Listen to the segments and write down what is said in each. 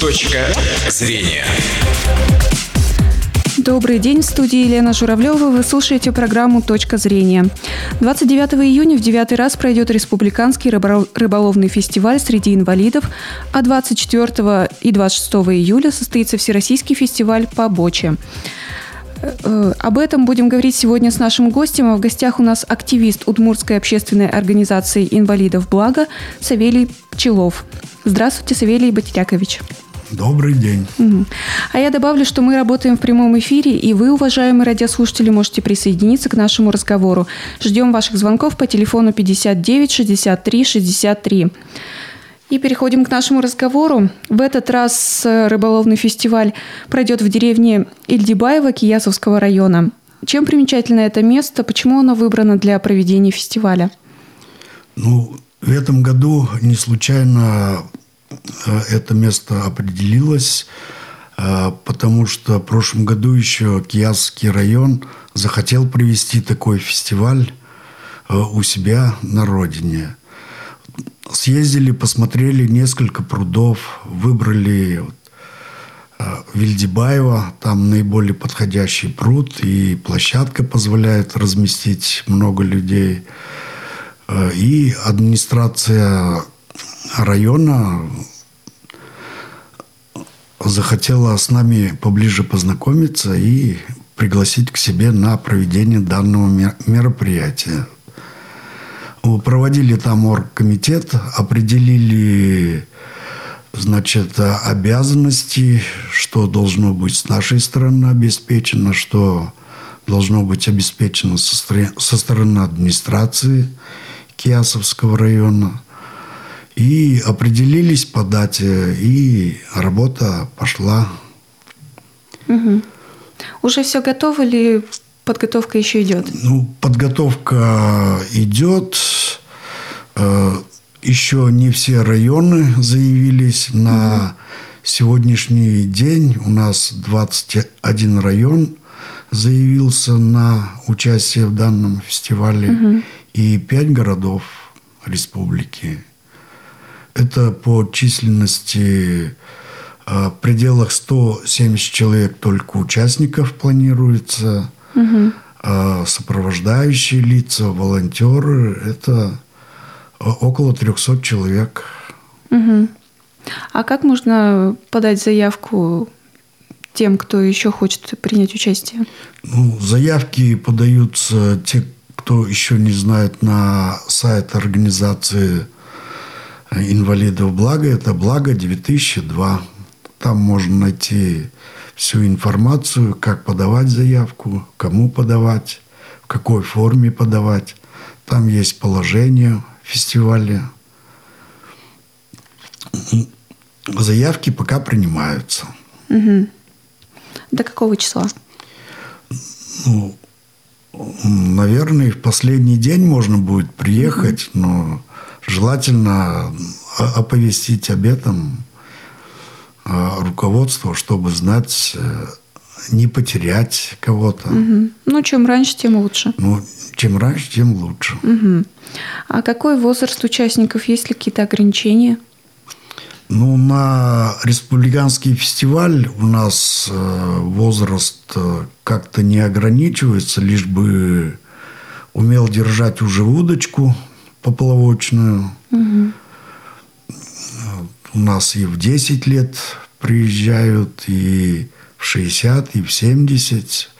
Точка зрения. Добрый день, в студии Елена Журавлева. Вы слушаете программу «Точка зрения». 29 июня в девятый раз пройдет Республиканский рыболовный фестиваль среди инвалидов, а 24 и 26 июля состоится Всероссийский фестиваль по боче. Э, об этом будем говорить сегодня с нашим гостем. А в гостях у нас активист Удмуртской общественной организации инвалидов «Благо» Савелий Пчелов. Здравствуйте, Савелий Батякович. Добрый день. Угу. А я добавлю, что мы работаем в прямом эфире, и вы, уважаемые радиослушатели, можете присоединиться к нашему разговору. Ждем ваших звонков по телефону 59 63 63. И переходим к нашему разговору. В этот раз э, рыболовный фестиваль пройдет в деревне Ильдибаева Киясовского района. Чем примечательно это место? Почему оно выбрано для проведения фестиваля? Ну, в этом году не случайно это место определилось, э, потому что в прошлом году еще Киасский район захотел провести такой фестиваль у себя на родине – съездили, посмотрели несколько прудов, выбрали вот, э, Вильдибаева, там наиболее подходящий пруд, и площадка позволяет разместить много людей. Э, и администрация района захотела с нами поближе познакомиться и пригласить к себе на проведение данного мероприятия. Проводили там оргкомитет, определили значит, обязанности, что должно быть с нашей стороны обеспечено, что должно быть обеспечено со стороны администрации Киасовского района. И определились по дате, и работа пошла. Угу. Уже все готово или подготовка еще идет? Ну, подготовка идет. Э, еще не все районы заявились на сегодняшний день. У нас 21 район заявился на участие в данном фестивале угу. и 5 городов республики. Это по численности э, в пределах 170 человек только участников планируется угу. а сопровождающие лица, волонтеры – это около 300 человек. Угу. А как можно подать заявку тем, кто еще хочет принять участие? Ну, заявки подаются те, кто еще не знает, на сайт организации инвалидов Благо. Это Благо 2002. Там можно найти всю информацию, как подавать заявку, кому подавать, в какой форме подавать. Там есть положение фестиваля. Заявки пока принимаются. Угу. До какого числа? Ну, наверное, в последний день можно будет приехать, угу. но желательно оповестить об этом а, руководство, чтобы знать, э, не потерять кого-то. Угу. Ну, чем раньше, тем лучше. Ну, чем раньше, тем лучше. Угу. А какой возраст участников? Есть ли какие-то ограничения? Ну, на республиканский фестиваль у нас э, возраст э, как-то не ограничивается, лишь бы умел держать уже удочку поплавочную. Угу. У нас и в 10 лет приезжают, и в 60, и в 70.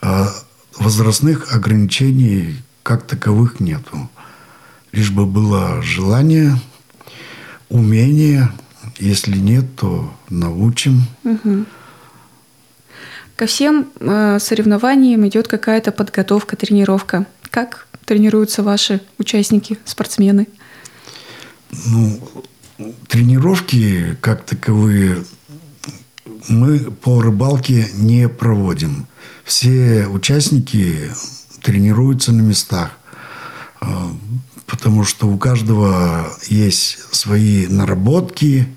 А возрастных ограничений как таковых нету. Лишь бы было желание, умение. Если нет, то научим. Угу. Ко всем э, соревнованиям идет какая-то подготовка, тренировка. Как тренируются ваши участники, спортсмены? Ну, тренировки как таковые мы по рыбалке не проводим. Все участники тренируются на местах, а, потому что у каждого есть свои наработки,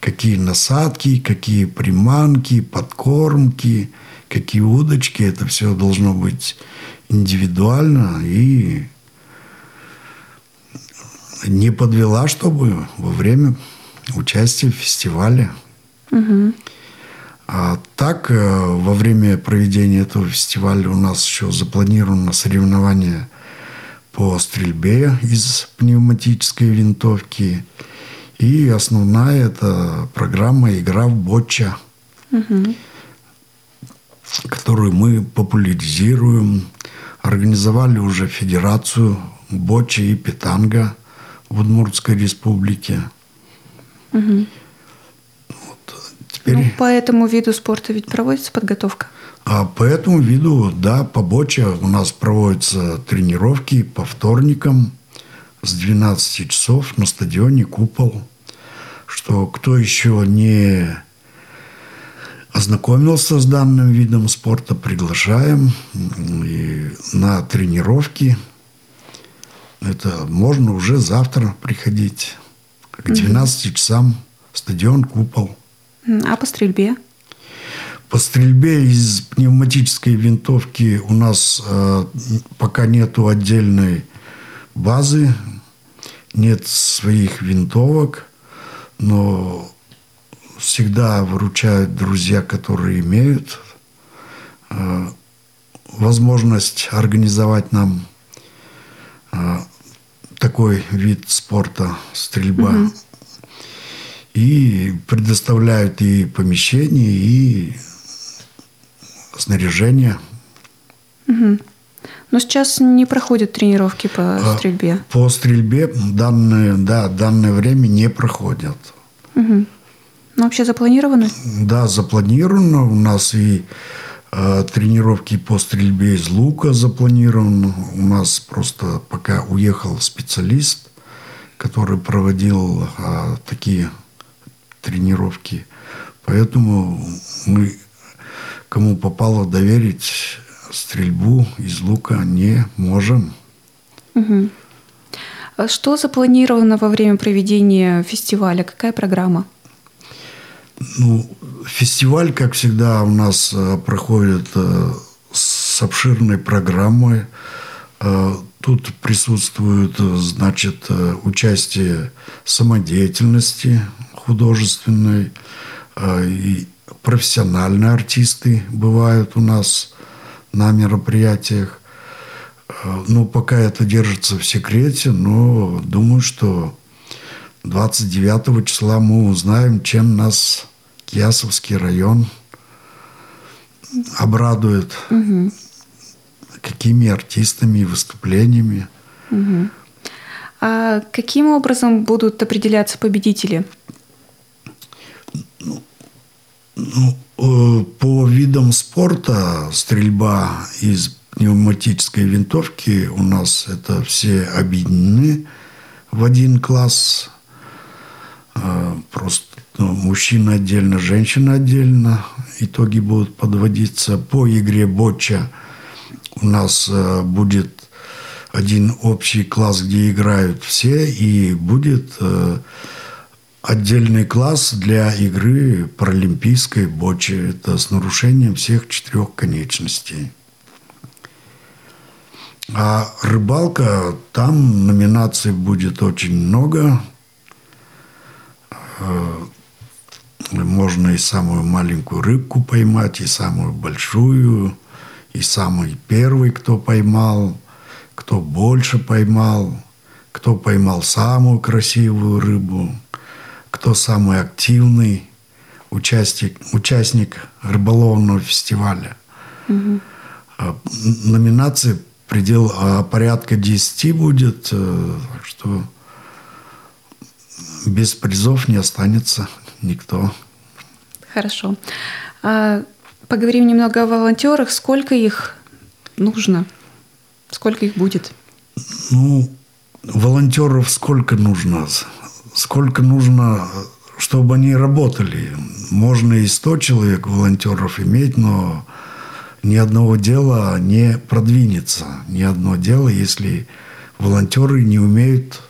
какие насадки, какие приманки, подкормки, какие удочки. Это все должно быть индивидуально и не подвела, чтобы во время участия в фестивале. Угу. А так, э, во время проведения этого фестиваля у нас еще запланировано соревнование по стрельбе из пневматической винтовки. И основная это программа «Игра в ботча», угу. которую мы популяризируем. Организовали уже федерацию ботча и питанга в Удмуртской республике. Угу. Теперь... Ну, по этому виду спорта ведь проводится подготовка? А по этому виду, да, по боче у нас проводятся тренировки по вторникам с 12 часов на стадионе «Купол». Что кто еще не ознакомился с данным видом спорта, приглашаем и на тренировки. Это можно уже завтра приходить к 12 часам стадион «Купол». А по стрельбе? По стрельбе из пневматической винтовки у нас э, пока нету отдельной базы, нет своих винтовок, но всегда выручают друзья, которые имеют э, возможность организовать нам э, такой вид спорта стрельба. Угу и предоставляют и помещение, и снаряжение. Угу. Но сейчас не проходят тренировки по а, стрельбе. По стрельбе данное, да, данное время не проходят. Угу. Ну, вообще запланировано? Да, запланировано. У нас и э, тренировки по стрельбе из лука запланированы. У нас просто пока уехал специалист, который проводил э, такие тренировки. Поэтому мы кому попало доверить стрельбу из лука не можем. Угу. Что запланировано во время проведения фестиваля? Какая программа? Ну, фестиваль, как всегда, у нас э, проходит э, с обширной программой. Э, тут присутствует, значит, участие самодеятельности, художественной, и профессиональные артисты бывают у нас на мероприятиях. Ну, пока это держится в секрете, но думаю, что 29 числа мы узнаем, чем нас Киясовский район обрадует. Угу. Какими артистами и выступлениями. Угу. А каким образом будут определяться победители? Ну, э, по видам спорта стрельба из пневматической винтовки у нас это все объединены в один класс. Э, просто ну, мужчина отдельно, женщина отдельно. Итоги будут подводиться. По игре боча у нас э, будет один общий класс, где играют все, и будет отдельный класс для игры паралимпийской бочи. Это с нарушением всех четырех конечностей. А рыбалка, там номинаций будет очень много. Э, можно и самую маленькую рыбку поймать, и самую большую, и самый первый, кто поймал, кто больше поймал, кто поймал самую красивую рыбу – кто самый активный участник, участник рыболовного фестиваля. Угу. Номинации предел а, порядка 10 будет, э, так что без призов не останется никто. Хорошо. А, поговорим немного о волонтерах. Сколько их нужно? Сколько их будет? Ну, волонтеров сколько нужно? сколько нужно, чтобы они работали. Можно и 100 человек волонтеров иметь, но ни одного дела не продвинется. Ни одно дело, если волонтеры не умеют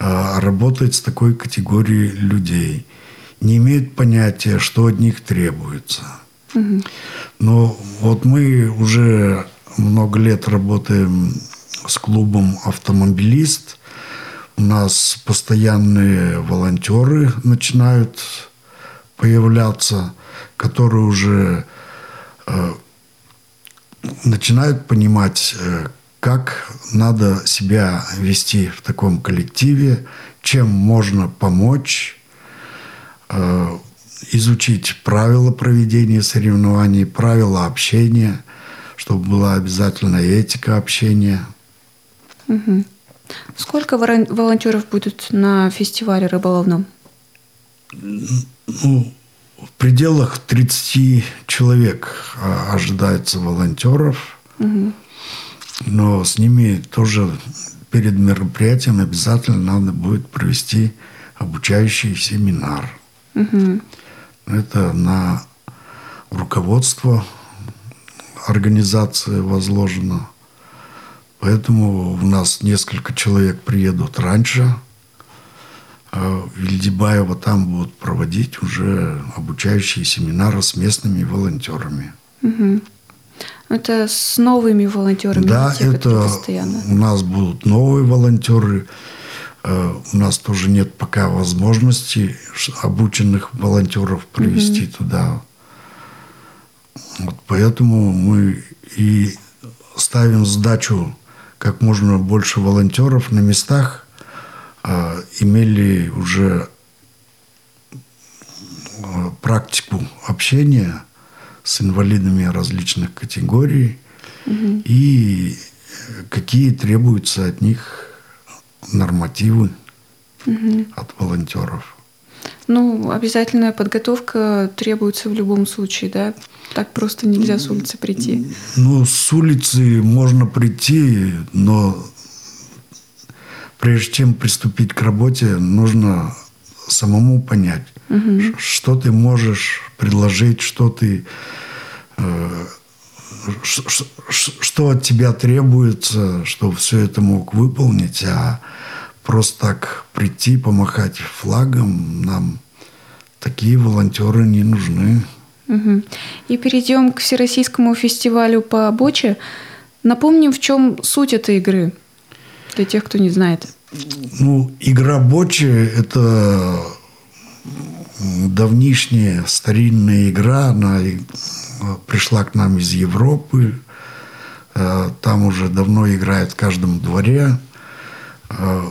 а, работать с такой категорией людей, не имеют понятия, что от них требуется. Угу. Но вот мы уже много лет работаем с клубом «Автомобилист», у нас постоянные волонтеры начинают появляться, которые уже э, начинают понимать, э, как надо себя вести в таком коллективе, чем можно помочь, э, изучить правила проведения соревнований, правила общения, чтобы была обязательно этика общения. Угу. Сколько волонтеров будет на фестивале рыболовном? Ну, в пределах 30 человек а, ожидается волонтеров. Угу. Но с ними тоже перед мероприятием обязательно надо будет провести обучающий семинар. Угу. Это на руководство организации возложено. Поэтому у нас несколько человек приедут раньше. А Вильдибаева там будут проводить уже обучающие семинары с местными волонтерами. Угу. Это с новыми волонтерами? Да, те, это постоянно. у нас будут новые волонтеры. Э, у нас тоже нет пока возможности обученных волонтеров привести угу. туда. Вот поэтому мы и ставим задачу как можно больше волонтеров на местах э, имели уже э, практику общения с инвалидами различных категорий угу. и какие требуются от них нормативы угу. от волонтеров. Ну, обязательная подготовка требуется в любом случае, да? Так просто нельзя с улицы прийти. Ну, с улицы можно прийти, но прежде чем приступить к работе, нужно самому понять, угу. что ты можешь предложить, что ты э, что от тебя требуется, чтобы все это мог выполнить, а просто так прийти, помахать флагом нам такие волонтеры не нужны. Угу. И перейдем к Всероссийскому фестивалю по боче. Напомним, в чем суть этой игры для тех, кто не знает. Ну, игра бочи – это давнишняя старинная игра. Она пришла к нам из Европы. Э, там уже давно играет в каждом дворе. Э,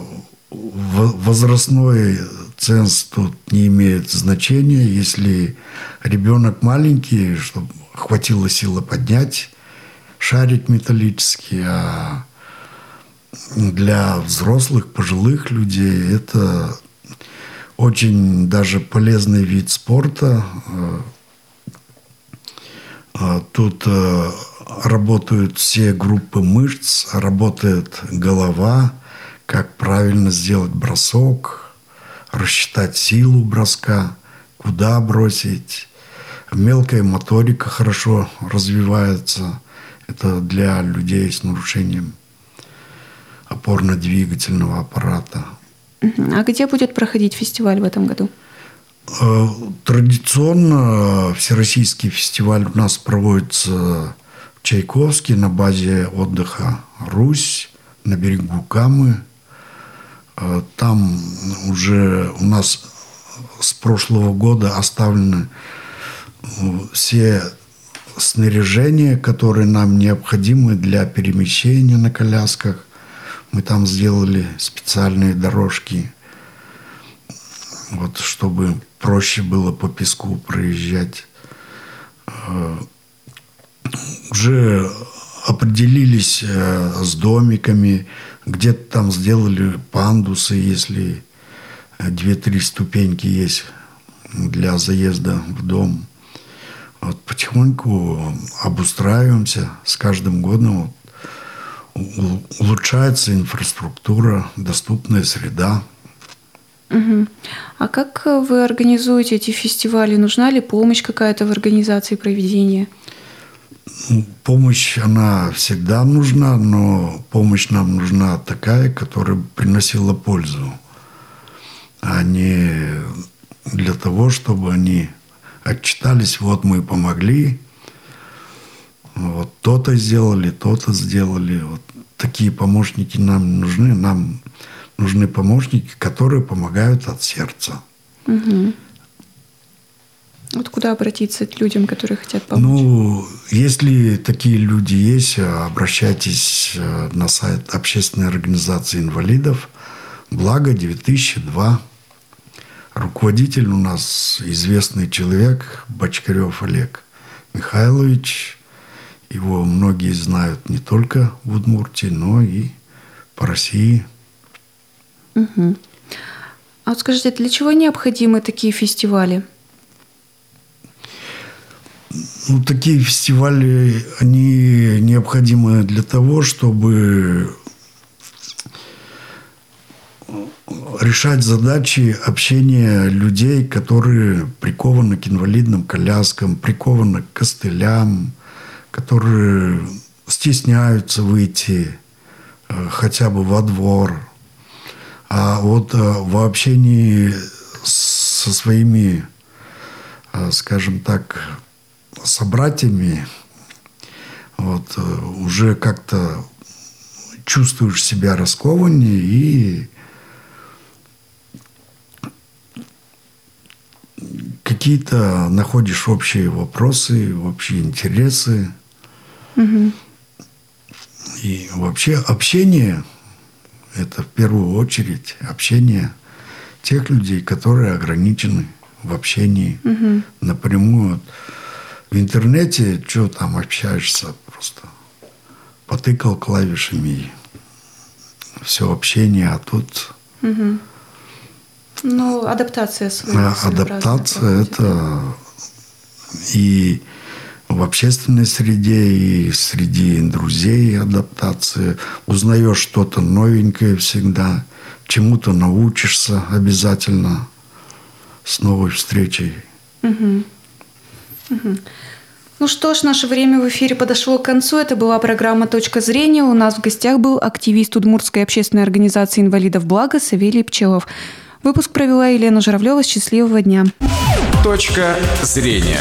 возрастной ценз тут не имеет значения. Если ребенок маленький, чтобы хватило силы поднять шарик металлический, а для взрослых, пожилых людей это очень даже полезный вид спорта. А тут э, работают все группы мышц, работает голова, как правильно сделать бросок, рассчитать силу броска, куда бросить. Мелкая моторика хорошо развивается. Это для людей с нарушением опорно-двигательного аппарата. А где будет проходить фестиваль в этом году? Э, традиционно всероссийский фестиваль у нас проводится в Чайковске на базе отдыха «Русь» на берегу Камы. Э, там уже у нас с прошлого года оставлены э, все снаряжения, которые нам необходимы для перемещения на колясках. Мы там сделали специальные дорожки, вот, чтобы проще было по песку проезжать. Э, уже определились э, с домиками, где-то там сделали пандусы, если две-три ступеньки есть для заезда в дом. Вот потихоньку обустраиваемся с каждым годом. Улучшается инфраструктура, доступная среда. Угу. А как вы организуете эти фестивали? Нужна ли помощь какая-то в организации проведения? Ну, помощь, она всегда нужна, но помощь нам нужна такая, которая приносила пользу, а не для того, чтобы они отчитались, вот мы помогли, вот то-то сделали, то-то сделали. Вот такие помощники нам нужны. Нам нужны помощники, которые помогают от сердца. Угу. Вот куда обратиться к людям, которые хотят помочь? Ну, если такие люди есть, обращайтесь э, на сайт общественной организации инвалидов «Благо 2002». Руководитель у нас известный человек Бочкарев Олег Михайлович. Его многие знают не только в Удмуртии, но и по России. Угу. А вот скажите, для чего необходимы такие фестивали? Ну, такие фестивали, они необходимы для того, чтобы решать задачи общения людей, которые прикованы к инвалидным коляскам, прикованы к костылям, которые стесняются выйти э, хотя бы во двор. А вот э, в общении со своими, э, скажем так, собратьями, вот, уже как-то чувствуешь себя раскованнее и какие-то находишь общие вопросы, общие интересы. Угу. И вообще общение – это в первую очередь общение тех людей, которые ограничены в общении угу. напрямую. В интернете что там общаешься просто потыкал клавишами все общение, а тут угу. Ну, адаптация своя. Адаптация – это и в общественной среде, и среди друзей адаптация. Узнаешь что-то новенькое всегда, чему-то научишься обязательно с новой встречей. Угу. Угу. Ну что ж, наше время в эфире подошло к концу. Это была программа «Точка зрения». У нас в гостях был активист Удмуртской общественной организации инвалидов «Благо» Савелий Пчелов. Выпуск провела Елена Журавлева. Счастливого дня. Точка зрения.